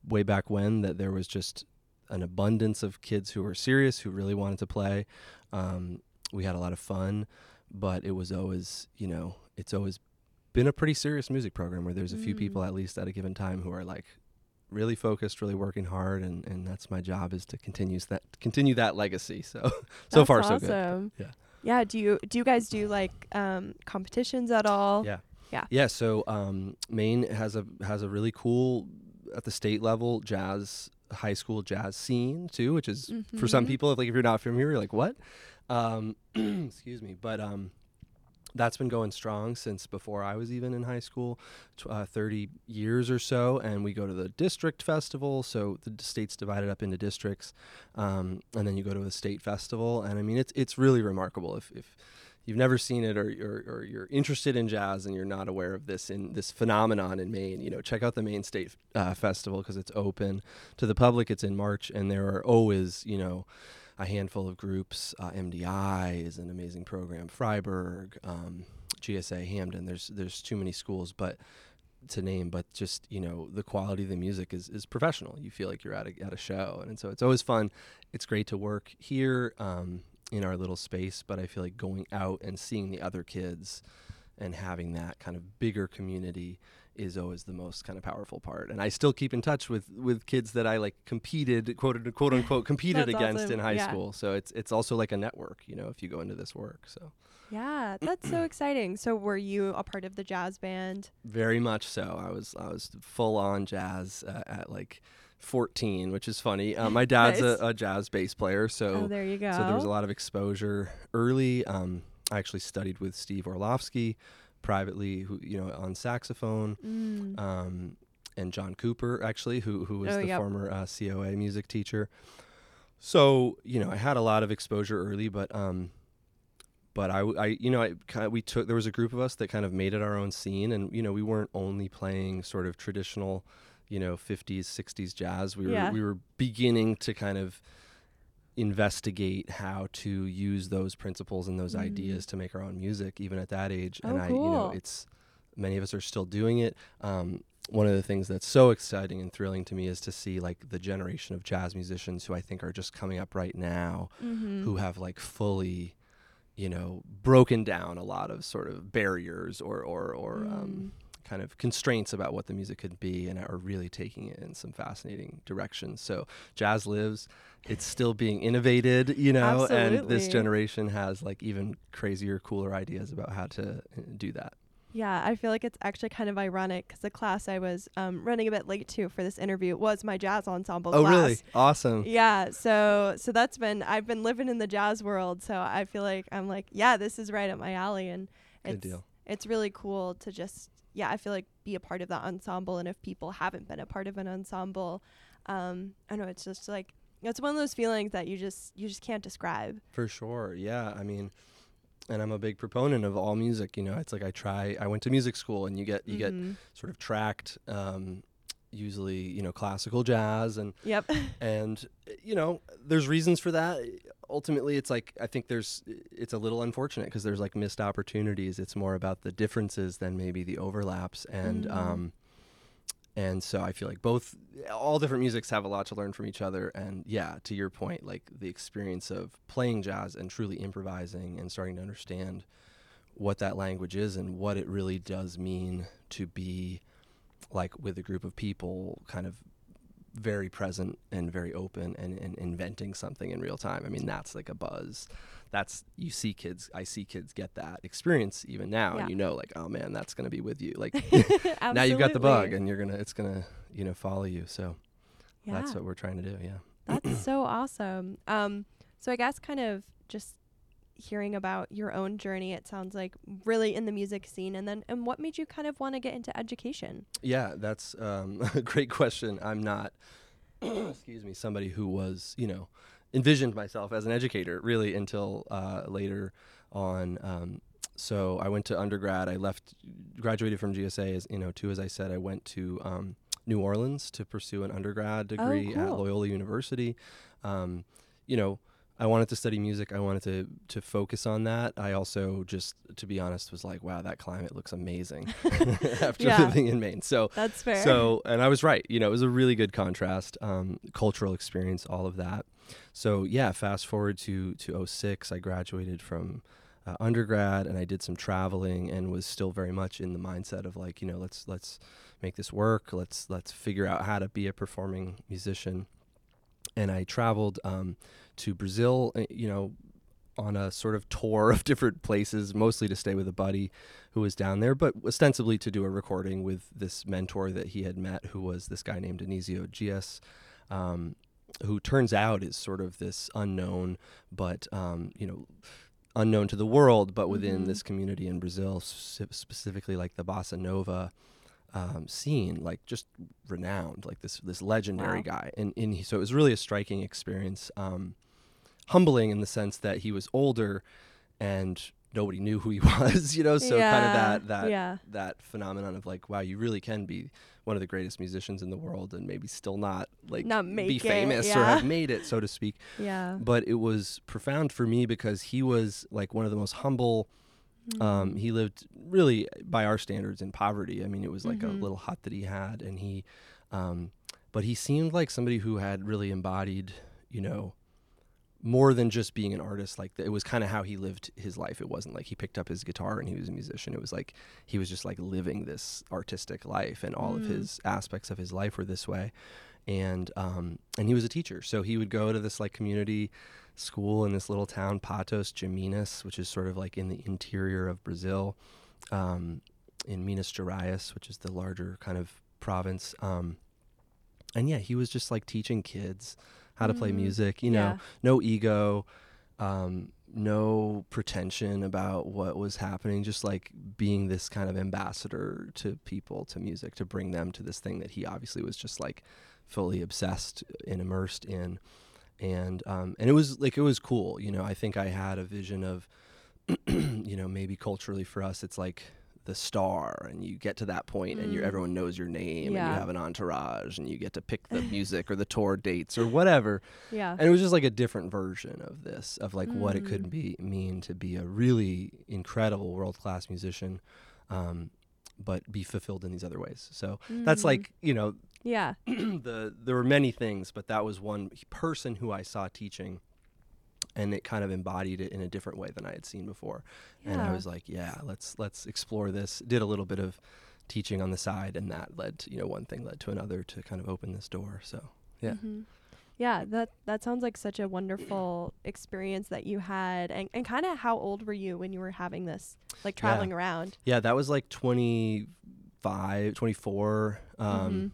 way back when that there was just an abundance of kids who were serious who really wanted to play um, we had a lot of fun but it was always you know it's always been a pretty serious music program where there's a few Mm. people at least at a given time who are like really focused really working hard and, and that's my job is to continue that continue that legacy so *laughs* so That's far so good awesome. Yeah. Yeah. Do you do you guys do like um, competitions at all? Yeah. Yeah. Yeah. So um, Maine has a has a really cool at the state level jazz high school jazz scene too, which is for some Mhm. people like if you're not familiar, you're like what? Um, *clears throat* excuse me, but um, that's been going strong since before I was even in high school, uh, 30 years or so. And we go to the district festival. So the state's divided up into districts. Um, and then you go to a state festival. And I mean, it's, it's really remarkable if, if you've never seen it or, or, or, you're interested in jazz and you're not aware of this in this phenomenon in Maine, you know, check out the Maine State uh, Festival because it's open to the public. It's in March, and there are always, you know, a handful of groups. Uh, MDI is an amazing program. Fryeburg, um, GSA, Hampden. There's there's too many schools, but to name, but just you know the quality of the music is, is professional. You feel like you're at a at a show, and, so it's always fun. It's great to work here um, in our little space, but I feel like going out and seeing the other kids and having that kind of bigger community is always the most kind of powerful part. And I still keep in touch with with kids that I like competed quote quote unquote *laughs* competed against awesome. in high yeah. school. So it's it's also like a network, you know, if you go into this work. So yeah, that's so exciting. So were you a part of the jazz band? Very much so. I was I was full on jazz uh, at like 14, which is funny. Uh, my *laughs* dad's nice. a, a, jazz bass player, so oh, there you go. So there was a lot of exposure early. Um, I actually studied with Steve Orlovsky privately, who you know on saxophone, mm. um, and John Cooper actually, who who was oh, the yep. former uh, COA music teacher. So you know I had a lot of exposure early, but um, but I, I you know I kind of, we took there was a group of us that kind of made it our own scene, and you know we weren't only playing sort of traditional, you know 50s 60s jazz. We were we were beginning to kind of investigate how to use those principles and those mm. ideas to make our own music even at that age oh, and i cool. you know it's many of us are still doing it um, one of the things that's so exciting and thrilling to me is to see like the generation of jazz musicians who i think are just coming up right now mm-hmm. who have like fully you know broken down a lot of sort of barriers or or or um, mm. um, kind of constraints about what the music could be and are really taking it in some fascinating directions. So jazz lives, it's still being innovated, you know, Absolutely. and this generation has like even crazier, cooler ideas about how to uh, do that. Yeah, I feel like it's actually kind of ironic because the class I was um, running a bit late to for this interview was my jazz ensemble oh, class. really? Awesome. Yeah, so so that's been I've been living in the jazz world, so I feel like I'm like, yeah, this is right up my alley, and it's it's really cool to just yeah, I feel like be a part of that ensemble. And if people haven't been a part of an ensemble, um, I know it's just like it's one of those feelings that you just you just can't describe. For sure, yeah. I mean, and I'm a big proponent of all music. You know, it's like I try. I went to music school, and you get you mm-hmm. get sort of tracked. Um, usually, you know, classical jazz and yep. *laughs* and you know, there's reasons for that ultimately it's like i think there's it's a little unfortunate because there's like missed opportunities it's more about the differences than maybe the overlaps and mm-hmm. um and so i feel like both all different musics have a lot to learn from each other. And yeah to your point like the experience of playing jazz and truly improvising and starting to understand what that language is and what it really does mean to be like with a group of people kind of very present and very open and, and inventing something in real time. I mean, that's like a buzz. That's you see kids. I see kids get that experience even now, yeah. and you know, like, oh man, that's gonna be with you. Like *laughs* *laughs* now you've got the bug, and you're gonna, it's gonna, you know, follow you. So yeah. that's what we're trying to do. Yeah, that's *clears throat* so awesome. Um, so I guess kind of just hearing about your own journey it sounds like really in the music scene and then and what made you kind of want to get into education? Yeah that's um, *laughs* a great question. I'm not *clears throat* excuse me somebody who was you know envisioned myself as an educator really until uh, later on um, so i went to undergrad. I left graduated from gsa as you know too as i said i went to um, new orleans to pursue an undergrad oh, degree oh, cool. at loyola university. Um, you know I wanted to study music. I wanted to to focus on that. I also just, to be honest, was like, wow, that climate looks amazing *laughs* after yeah. living in Maine. So that's fair. So, and I was right. You know, it was a really good contrast, um, cultural experience, all of that. So yeah, fast forward to to 06, I graduated from uh, undergrad, and I did some traveling, and was still very much in the mindset of like, you know, let's let's make this work. Let's let's figure out how to be a performing musician. And I traveled. Um, to Brazil, uh, you know, on a sort of tour of different places, mostly to stay with a buddy who was down there, but ostensibly to do a recording with this mentor that he had met, who was this guy named Anísio Dias, um, who turns out is sort of this unknown, but um, you know, unknown to the world, but within mm-hmm. this community in Brazil, specifically like the bossa nova. Um, scene, like just renowned, like this this legendary wow. guy, and, and he, so it was really a striking experience. Um, humbling in the sense that he was older and nobody knew who he *laughs* was, you know. So kind of that that yeah. that phenomenon of like, wow, you really can be one of the greatest musicians in the world and maybe still not like Not be it, famous or have made it, so to speak. *laughs* Yeah. But it was profound for me because he was like one of the most humble. Um, Mm. he lived really by our standards in poverty. I mean, it was like Mhm. a little hut that he had, and he, um, but he seemed like somebody who had really embodied, you know, more than just being an artist. Like it was kind of how he lived his life. It wasn't like he picked up his guitar and he was a musician. It was like he was just like living this artistic life, and all of Mm. his aspects of his life were this way. And um, and he was a teacher, so he would go to this like community school in this little town, Patos de Minas, which is sort of like in the interior of Brazil, um, in Minas Gerais, which is the larger kind of province. Um, and yeah, he was just like teaching kids how to play Mhm. music. You know, Yeah. no ego, um, no pretension about what was happening. Just like being this kind of ambassador to people, to music, to bring them to this thing that he obviously was just like fully obsessed and immersed in. And um, and it was like it was cool. You know, I think I had a vision of, *clears throat* you know, maybe culturally for us, it's like the star and you get to that point and you Mm. everyone knows your name and you have an entourage and you get to pick the *laughs* music or the tour dates or whatever Yeah. and it was just like a different version of this of like what it Mm. could be mean to be a really incredible world-class musician um, but be fulfilled in these other ways so that's Mm. like you know Yeah. *clears throat* the there were many things but that was one person who i saw teaching and it kind of embodied it in a different way than i had seen before and i was like yeah let's let's explore this did a little bit of teaching on the side and that led to you know one thing led to another to kind of open this door so yeah. Mhm. Yeah, that that sounds like such a wonderful experience that you had. And and kind of how old were you when you were having this like Yeah. traveling around? Yeah, that was like 25, 24. Um, Mhm.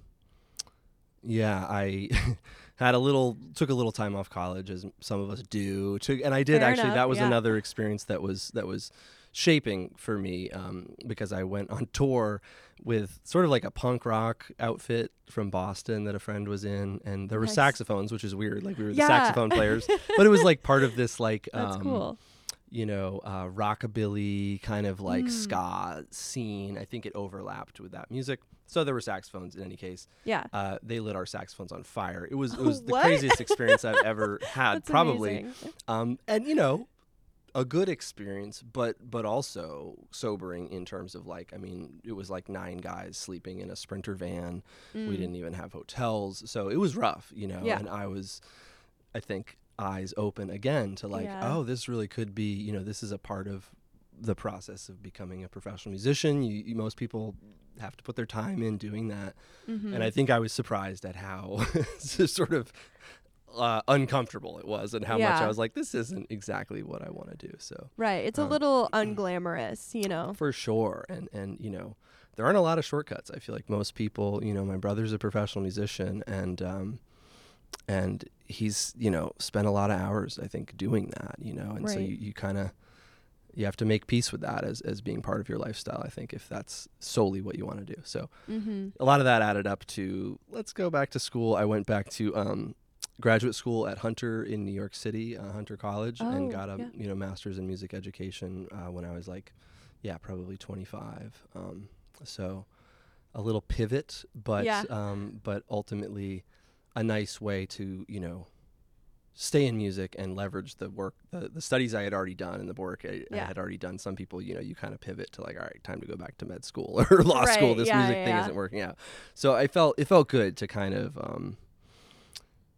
Yeah, I *laughs* had a little, took a little time off college, as some of us do. Took, and I did Fair actually. enough, that was yeah. another experience that was that was shaping for me um, because I went on tour with sort of like a punk rock outfit from Boston that a friend was in, and there were Nice. saxophones, which is weird. Like we were the Yeah. saxophone players, but it was like part of this like *laughs* That's um, cool. you know, uh, rockabilly kind of like Mm. ska scene. I think it overlapped with that music. So there were saxophones in any case. Yeah. Uh, they lit our saxophones on fire. It was it *laughs* was the What? craziest experience I've ever *laughs* had, That's probably. amazing. Um, and you know, a good experience, but but also sobering in terms of like, I mean, it was like nine guys sleeping in a sprinter van. We Mm. didn't even have hotels, so it was rough, you know. Yeah. And I was, I think, eyes open again to like, Yeah. oh, this really could be, you know, this is a part of the process of becoming a professional musician. You, you most people have to put their time in doing that, Mhm. and I think I was surprised at how *laughs* sort of uh, uncomfortable it was, and how much I was like, this isn't exactly what I want to do. So right. It's a um, little *clears throat* unglamorous, you know. for sure, and and you know, there aren't a lot of shortcuts. I feel like most people, you know, my brother's a professional musician, and um, and he's you know spent a lot of hours, I think, doing that. You know, and so you, you kind of you have to make peace with that as as being part of your lifestyle. I think if that's solely what you want to do. So Mm-hmm. a lot of that added up to let's go back to school. I went back to um, graduate school at Hunter in New York City, uh, Hunter College, Oh, and got a yeah. you know master's in music education uh, when I was like, yeah, probably 25. Um, so a little pivot, but Yeah. um, but ultimately a nice way to you know stay in music and leverage the work the, the studies i had already done and the work I, I had already done some people you know you kind of pivot to like all right time to go back to med school *laughs* or law school this yeah, music yeah, thing yeah. isn't working out so i felt it felt good to kind of um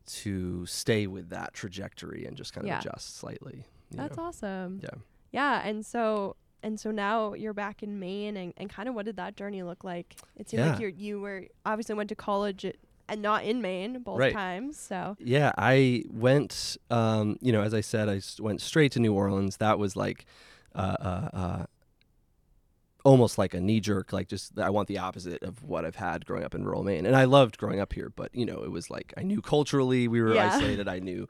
to stay with that trajectory and just kind of Yeah. adjust slightly That's know? awesome. yeah Yeah, and so and so now you're back in Maine, and, and kind of what did that journey look like? It seemed like Yeah. you you were obviously went to college at, and not in Maine both Right. times. So Yeah, I went. Um, you know, as I said, I went straight to New Orleans. That was like, uh, uh, uh, almost like a knee jerk. Like, just I want the opposite of what I've had growing up in rural Maine, and I loved growing up here. But you know, it was like I knew culturally we were Yeah. *laughs* isolated. I knew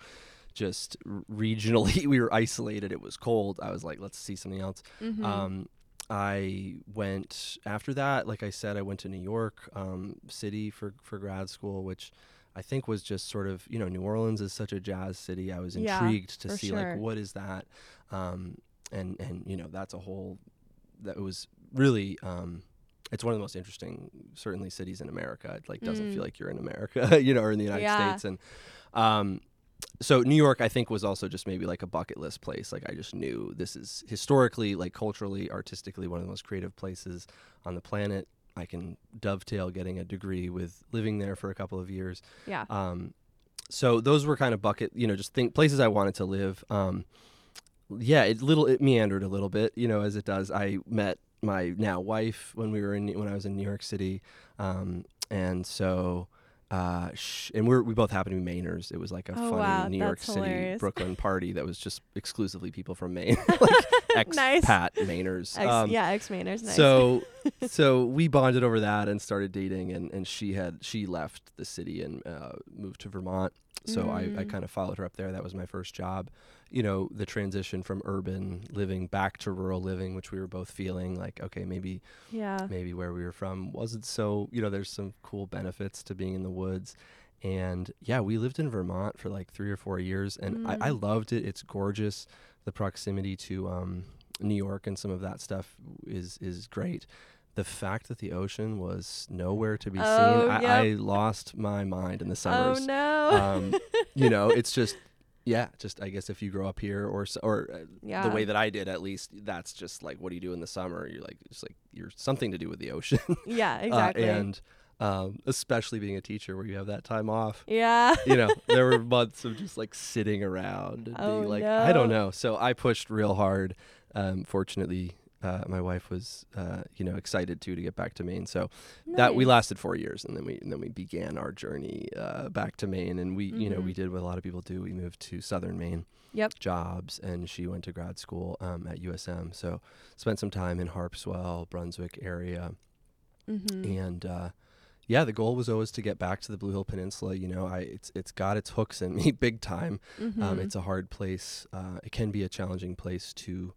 just regionally *laughs* we were isolated. It was cold. I was like, let's see something else. mhm. Um, I went after that. Like I said, I went to New York um, City for for grad school, which I think was just sort of you know New Orleans is such a jazz city. I was Yeah, intrigued to see sure. like what is that. Um, and and you know that's a whole that was really um, it's one of the most interesting certainly cities in America. It like doesn't Mm. feel like you're in America, *laughs* you know, or in the United Yeah. States, and um, so New York I think was also just maybe like a bucket list place. Like I just knew this is historically, like culturally, artistically, one of the most creative places on the planet. I can dovetail getting a degree with living there for a couple of years. Yeah. Um, so those were kind of bucket, you know, just think places I wanted to live. Um, yeah, it little it meandered a little bit, you know, as it does. I met my now wife when we were in when I was in New York City, um, and so. Uh, sh- and we're, we both happen to be Mainers. It was like a Oh, funny wow, New York City, hilarious. Brooklyn party that was just exclusively people from Maine, *laughs* *laughs* like *laughs* ex Nice. Pat Mainers. Ex, Um, yeah, ex Mainers. Nice. so *laughs* so we bonded over that and started dating and, and she had she left the city and uh, moved to Vermont. So I, I Mm. kind of followed her up there. That was my first job. You know, the transition from urban living back to rural living, which we were both feeling like, okay, maybe yeah. maybe where we were from wasn't so you know, there's some cool benefits to being in the woods. And yeah, we lived in Vermont for like three or four years and I, I Mm. loved it. It's gorgeous. The proximity to um, New York and some of that stuff is is great. The fact that the ocean was nowhere to be Oh, seen, I, yep. I lost my mind in the summers. Oh no. Um, *laughs* you know, it's just yeah, just I guess if you grow up here or or uh, yeah. the way that I did at least, that's just like what do you do in the summer? You're like it's like you're something to do with the ocean. *laughs* yeah. Uh, Exactly. and um, especially being a teacher where you have that time off yeah. you know, there were *laughs* months of just like sitting around and Oh, being like, I don't know. So I pushed real hard. Um, fortunately, uh, my wife was, uh, you know, excited too to get back to Maine. So that we lasted four years, and then we and then we began our journey uh, back to Maine. And we, you know, we Mhm. did what a lot of people do. We moved to Southern Maine. Yep. Jobs, and she went to grad school um, at USM. So spent some time in Harpswell, Brunswick area Mm-hmm. and uh, yeah, the goal was always to get back to the Blue Hill Peninsula. You know, I it's it's got its hooks in me *laughs* big time. Mm-hmm. Um, it's a hard place. Uh, it can be a challenging place to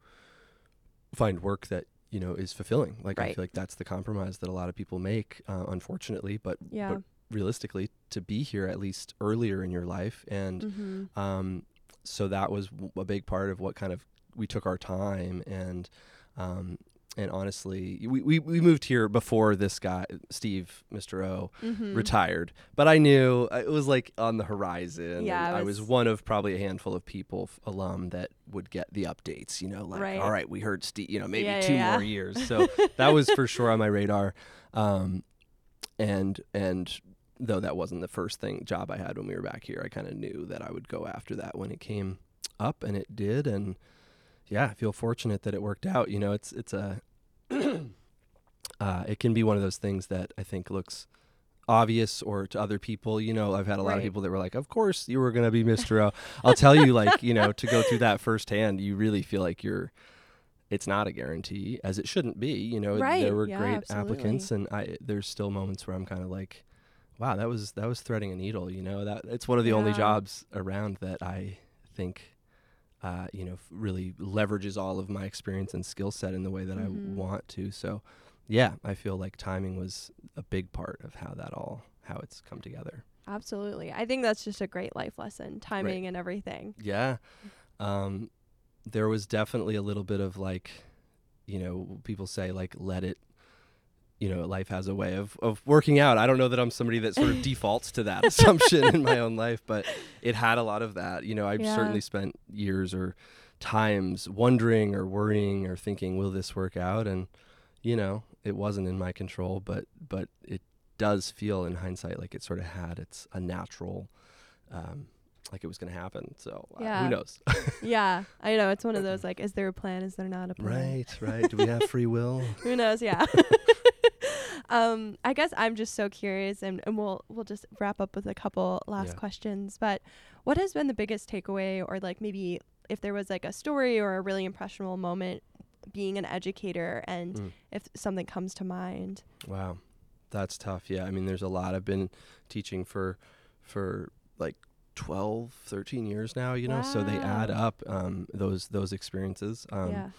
find work that you know is fulfilling. Like I feel like that's the compromise that a lot of people make, uh, unfortunately. But yeah. but realistically, to be here at least earlier in your life, and mm-hmm. um, so that was a big part of what kind of we took our time and um, and honestly, we, we, we moved here before this guy Steve, Mr. O, Mm-hmm. retired. But I knew uh, it was like on the horizon. Yeah, it I was was- one of probably a handful of people, alum, that would get the updates. You know, like Right. all right, we heard Steve. You know, maybe yeah, two yeah. more years. So that was for sure on my radar. Um, and and though that wasn't the first thing job I had when we were back here, I kind of knew that I would go after that when it came up, and it did. And yeah, I feel fortunate that it worked out. You know, it's it's a uh, it can be one of those things that I think looks obvious or to other people. You know, I've had a lot of people that were like, "Of course you were going to be Mr. O." I'll tell you, like you know, to go through that firsthand, you really feel like you're. It's not a guarantee, as it shouldn't be. You know, Right. there were Yeah, great absolutely. applicants, and I there's still moments where I'm kind of like, "Wow, that was that was threading a needle." You know, that it's one of the only jobs around that I think uh, you know, f- really leverages all of my experience and skill set in the way that Mhm. I want to. So, yeah, I feel like timing was a big part of how that all how it's come together. Absolutely. I think that's just a great life lesson, timing and everything. Yeah, um, there was definitely a little bit of like, you know, people say like let it. You know, life has a way of, of working out. I don't know that I'm somebody that sort of *laughs* defaults to that assumption in my own life, but it had a lot of that. You know, I've Yeah. certainly spent years or times wondering or worrying or thinking, will this work out? And you know, it wasn't in my control, but but it does feel in hindsight like it sort of had its a natural, um, like it was going to happen. So uh, Yeah. who knows? *laughs* yeah. I know. It's one of *laughs* those like, is there a plan? Is there not a plan? right, *laughs* right. Do we have free will? Who knows? Yeah. um, I guess I'm just so curious, and, and we'll we'll just wrap up with a couple last Yeah. questions. But what has been the biggest takeaway, or like maybe if there was like a story or a really impressionable moment being an educator, and Mm. if something comes to mind? Wow, that's tough. Yeah, I mean, there's a lot. I've been teaching for for like 12, 13 years now. You know, so they add up. Um, those those experiences. Um, yeah.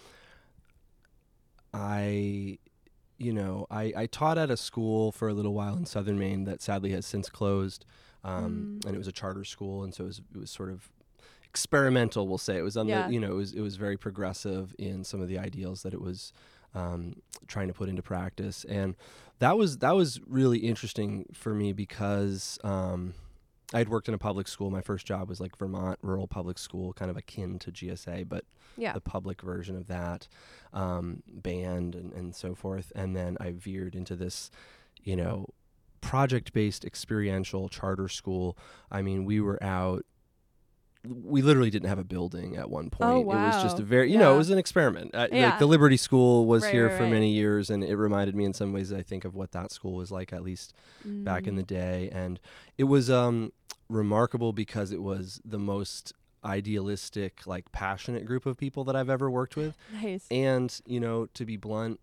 I, you know, I, I taught at a school for a little while in Southern Maine that sadly has since closed, um, Mm. and it was a charter school, and so it was, it was sort of, experimental. We'll say it was on Yeah. the you know it was it was very progressive in some of the ideals that it was um, trying to put into practice, and that was that was really interesting for me because. Um, I had worked in a public school. My first job was like Vermont Rural Public School, kind of akin to GSA, but Yeah. the public version of that, um, band and, and so forth. And then I veered into this, you know, project based experiential charter school. I mean, we were out. We literally didn't have a building at one point. Oh, wow. It was just a very, you know, it was an experiment. Uh, Yeah. Like the Liberty School was Right, here right, for right. many years, and it reminded me in some ways, I think, of what that school was like, at least back in Mm. the day and it was um remarkable because it was the most idealistic like passionate group of people that I've ever worked with *laughs* nice. and you know to be blunt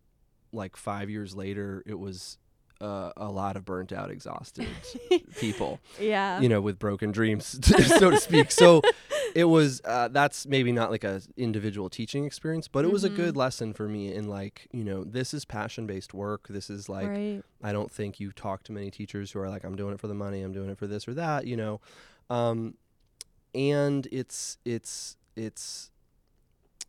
like 5 years later it was uh, a lot of burnt out exhausted *laughs* people yeah. you know with broken dreams *laughs* so to speak so *laughs* it was uh, that's maybe not like a individual teaching experience but it was a good lesson for me in like you know this is passion based work this is like right. I don't think you talk to many teachers who are like, I'm doing it for the money, I'm doing it for this or that, you know. Um, and it's it's it's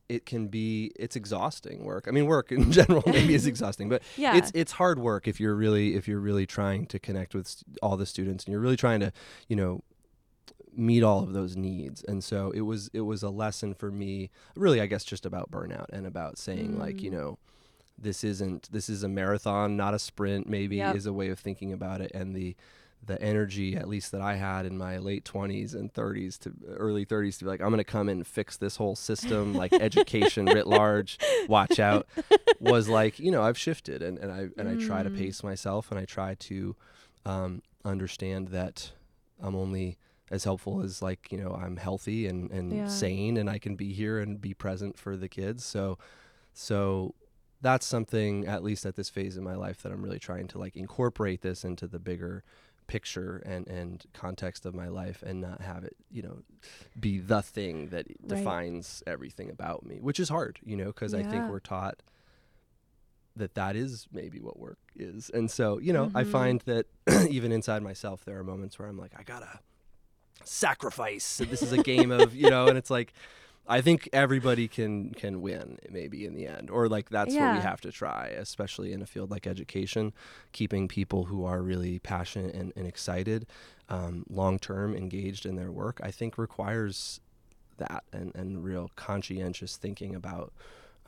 it can be it's exhausting work. I mean, work in *laughs* general maybe is *laughs* exhausting, but Yeah. it's it's hard work if you're really if you're really trying to connect with st- all the students and you're really trying to, you know, meet all of those needs. And so it was it was a lesson for me, really I guess just about burnout and about saying like, you Mm. know, this isn't this is a marathon, not a sprint, maybe Yep. is a way of thinking about it and the the energy at least that I had in my late 20s and 30s to early 30s to be like I'm going to come in and fix this whole system like *laughs* education writ large watch out was like you know I've shifted and, and I and I try to Mm. pace myself and I try to um, understand that I'm only as helpful as like you know I'm healthy and and Yeah. sane and I can be here and be present for the kids so so that's something at least at this phase in my life that I'm really trying to like incorporate this into the bigger picture and and context of my life and not have it you know be the thing that Right. defines everything about me which is hard you know because I think we're taught that that is maybe what work is and so you know I Mhm. find that *clears throat* even inside myself there are moments where I'm like I gotta sacrifice this is a game of you know and it's like I think everybody can can win maybe in the end or like that's what we have to try especially in a field like education keeping people who are really passionate and, and excited um, long term engaged in their work I think requires that and, and real conscientious thinking about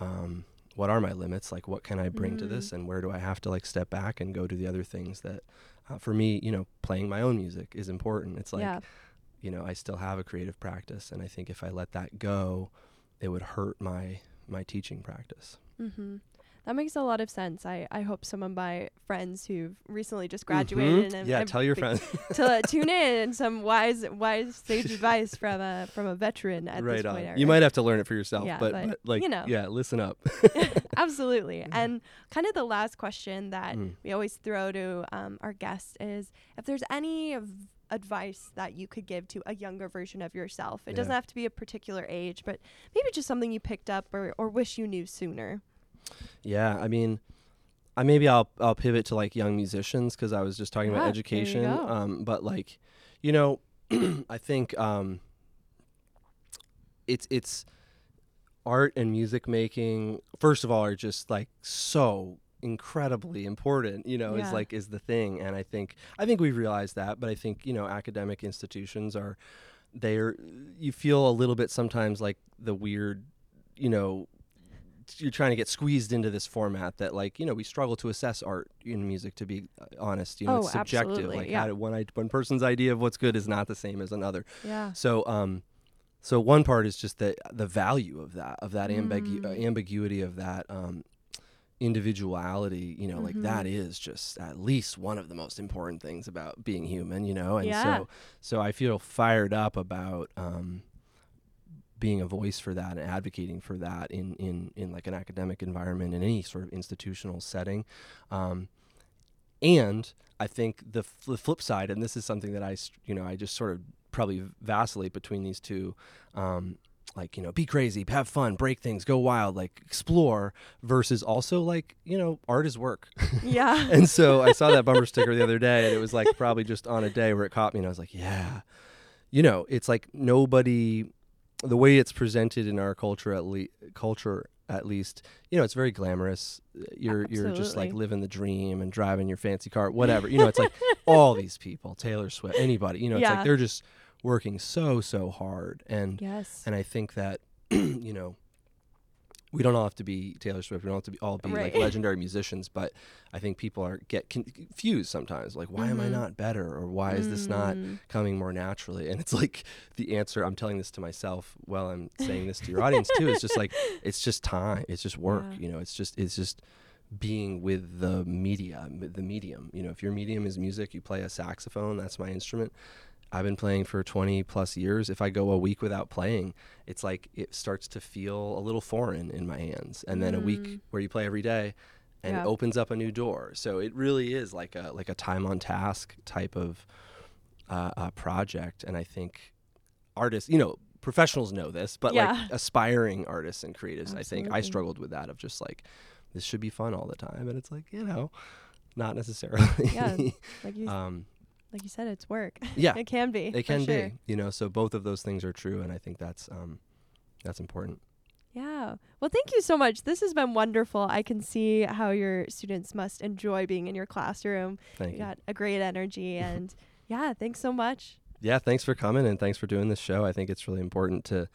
um, what are my limits like what can I bring to Mm. this and where do I have to like step back and go to the other things that uh, for me you know playing my own music is important it's like yeah. You know, I still have a creative practice, and I think if I let that go, it would hurt my my teaching practice. Mm-hmm. That makes a lot of sense. I, I hope some of my friends who've recently just graduated Mhm. and yeah, and tell your friends. to *laughs* tune in and some wise wise sage advice from a from a veteran at right this on. point. You might have to learn it for yourself, Yeah, but, but, like, you know. yeah, listen up. *laughs* Absolutely. *laughs* And kind of the last question that Mm. we always throw to um, our guests is if there's any of advice that you could give to a younger version of yourself. It doesn't have to be a particular age, but maybe just something you picked up or, or wish you knew sooner. Yeah, I mean, I maybe I'll I'll pivot to like young musicians because I was just talking Yeah, about education. Um, but like, you know, *clears throat* I think um, it's it's art and music making. First of all, are just like so incredibly important. You know, Yeah. is like is the thing, and I think I think we've realized that. But I think you know, academic institutions are they're you feel a little bit sometimes like the weird, you know you're trying to get squeezed into this format that like you know we struggle to assess art in music to be uh, honest you know Oh, it's subjective absolutely, like yeah. one i- one person's idea of what's good is not the same as another Yeah. so um so one part is just the the value of that of that ambigu- uh, Mm. ambiguity of that um individuality you know like that Mhm. is just at least one of the most important things about being human you know and Yeah. so so i feel fired up about um being a voice for that and advocating for that in in in like an academic environment in any sort of institutional setting um and i think the, f- the flip side and this is something that i you know i just sort of probably vacillate between these two um like you know be crazy have fun break things go wild like explore versus also like you know art is work. *laughs* Yeah. and so I saw that bumper sticker the other day, and it was like probably just on a day where it caught me, and I was like, yeah, you know, it's like nobody the way it's presented in our culture at least culture at least you know it's very glamorous. You're you're just like living the dream and driving your fancy car whatever. You know it's like all these people taylor swift anybody you know it's Yeah. like they're just working so so hard and Yes. and i think that *clears throat* you know we don't all have to be taylor swift we don't have to be all be Right. like *laughs* legendary musicians but i think people are get confused sometimes like why am i Mhm. not better or why is this not Mm. coming more naturally and it's like the answer i'm telling this to myself while i'm saying this to your audience too it's just like *laughs* it's just time it's just work Yeah. you know it's just it's just being with the media the medium you know if your medium is music you play a saxophone that's my instrument i've been playing for 20 plus years if i go a week without playing it's like it starts to feel a little foreign in my hands and then a Mm. week where you play every day and Yeah. it opens up a new door so it really is like a like a time on task type of uh, uh, project and i think artists you know professionals know this but Yeah. like aspiring artists and creatives i think i struggled with that of just like this should be fun all the time and it's like you know not necessarily Yeah. Like you, *laughs* um like you said, it's work. *laughs* yeah it can be. it can sure. be you know so both of those things are true and i think that's um that's important Yeah. Well, thank you so much. This has been wonderful. I can see how your students must enjoy being in your classroom. thank You you got a great energy *laughs* and yeah, thanks so much. yeah thanks for coming and thanks for doing this show i think it's really important to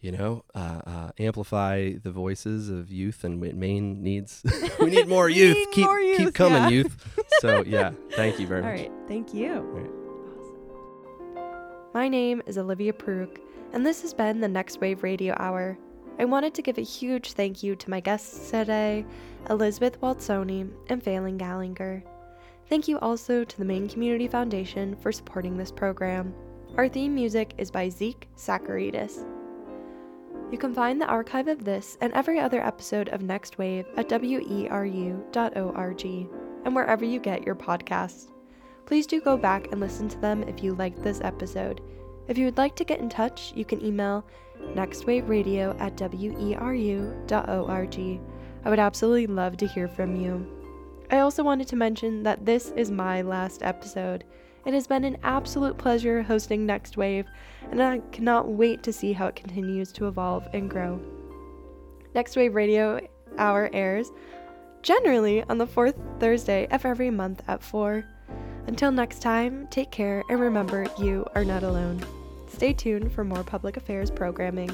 you know uh, uh, amplify the voices of youth and Wa- maine needs *laughs* we need more *laughs* youth need keep more keep coming yeah. youth so yeah thank you very *laughs* All much All right, Thank you. right. My name is Olivia Paruk, and this has been the Next Wave Radio Hour. I wanted to give a huge thank you to my guests today, Elizabeth Walztoni and Phelan Gallagher. Thank you also to the Maine Community Foundation for supporting this program. Our theme music is by Zeke Sacaridiz. You can find the archive of this and every other episode of Next Wave at weru.org and wherever you get your podcasts. Please do go back and listen to them if you liked this episode. If you would like to get in touch, you can email nextwaveradio at weru.org. I would absolutely love to hear from you. I also wanted to mention that this is my last episode. It has been an absolute pleasure hosting Next Wave, and I cannot wait to see how it continues to evolve and grow. Next Wave Radio Hour airs generally on the fourth Thursday of every month at 4. Until next time, take care and remember you are not alone. Stay tuned for more public affairs programming.